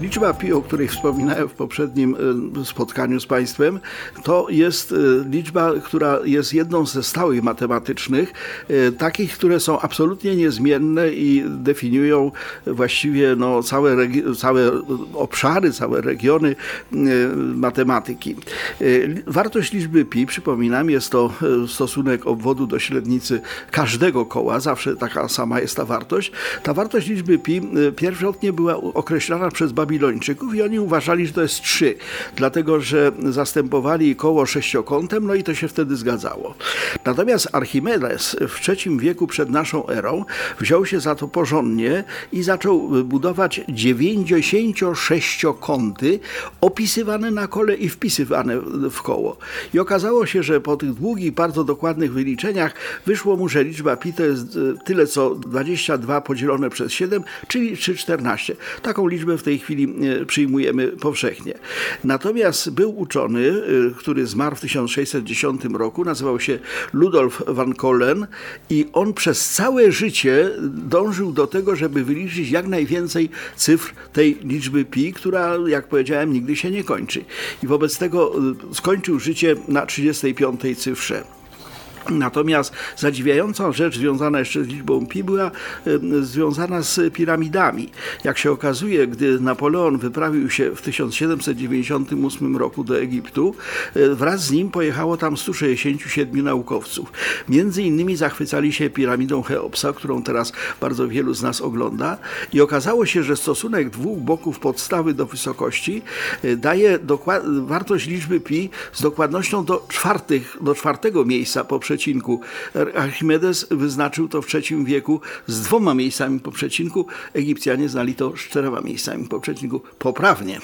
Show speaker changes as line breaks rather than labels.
Liczba pi, o której wspominałem w poprzednim e, spotkaniu z Państwem, to jest e, liczba, która jest jedną ze stałych matematycznych, e, takich, które są absolutnie niezmienne i definiują właściwie no, całe, całe obszary, całe regiony matematyki. Wartość liczby pi, przypominam, jest to stosunek obwodu do średnicy każdego koła, zawsze taka sama jest ta wartość. Ta wartość liczby pi pierwotnie była określana przez Babilończyków Babilończyków i oni uważali, że to jest trzy, dlatego że zastępowali koło sześciokątem, no i to się wtedy zgadzało. Natomiast Archimedes w III wieku przed naszą erą wziął się za to porządnie i zaczął budować 96-kąty opisywane na kole i wpisywane w koło. I okazało się, że po tych długich, bardzo dokładnych wyliczeniach wyszło mu, że liczba pi to jest tyle co 22 podzielone przez 7, czyli 314. Taką liczbę w tej chwili chwili e, przyjmujemy powszechnie. Natomiast był uczony, e, który zmarł w 1610 roku, nazywał się Ludolf van Kollen i on przez całe życie dążył do tego, żeby wyliczyć jak najwięcej cyfr tej liczby pi, która, jak powiedziałem, nigdy się nie kończy. I wobec tego e, skończył życie na 35 cyfrze. Natomiast zadziwiającą rzecz związana jeszcze z liczbą pi była związana z piramidami. Jak się okazuje, gdy Napoleon wyprawił się w 1798 roku do Egiptu, e, wraz z nim pojechało tam 167 naukowców. Między innymi zachwycali się piramidą Cheopsa, którą teraz bardzo wielu z nas ogląda i okazało się, że stosunek dwóch boków podstawy do wysokości e, daje wartość liczby pi z dokładnością do, czwartych, do czwartego miejsca po przecinku. Archimedes wyznaczył to w III wieku z dwoma miejscami po przecinku. Egipcjanie znali to z czterema miejscami po przecinku poprawnie.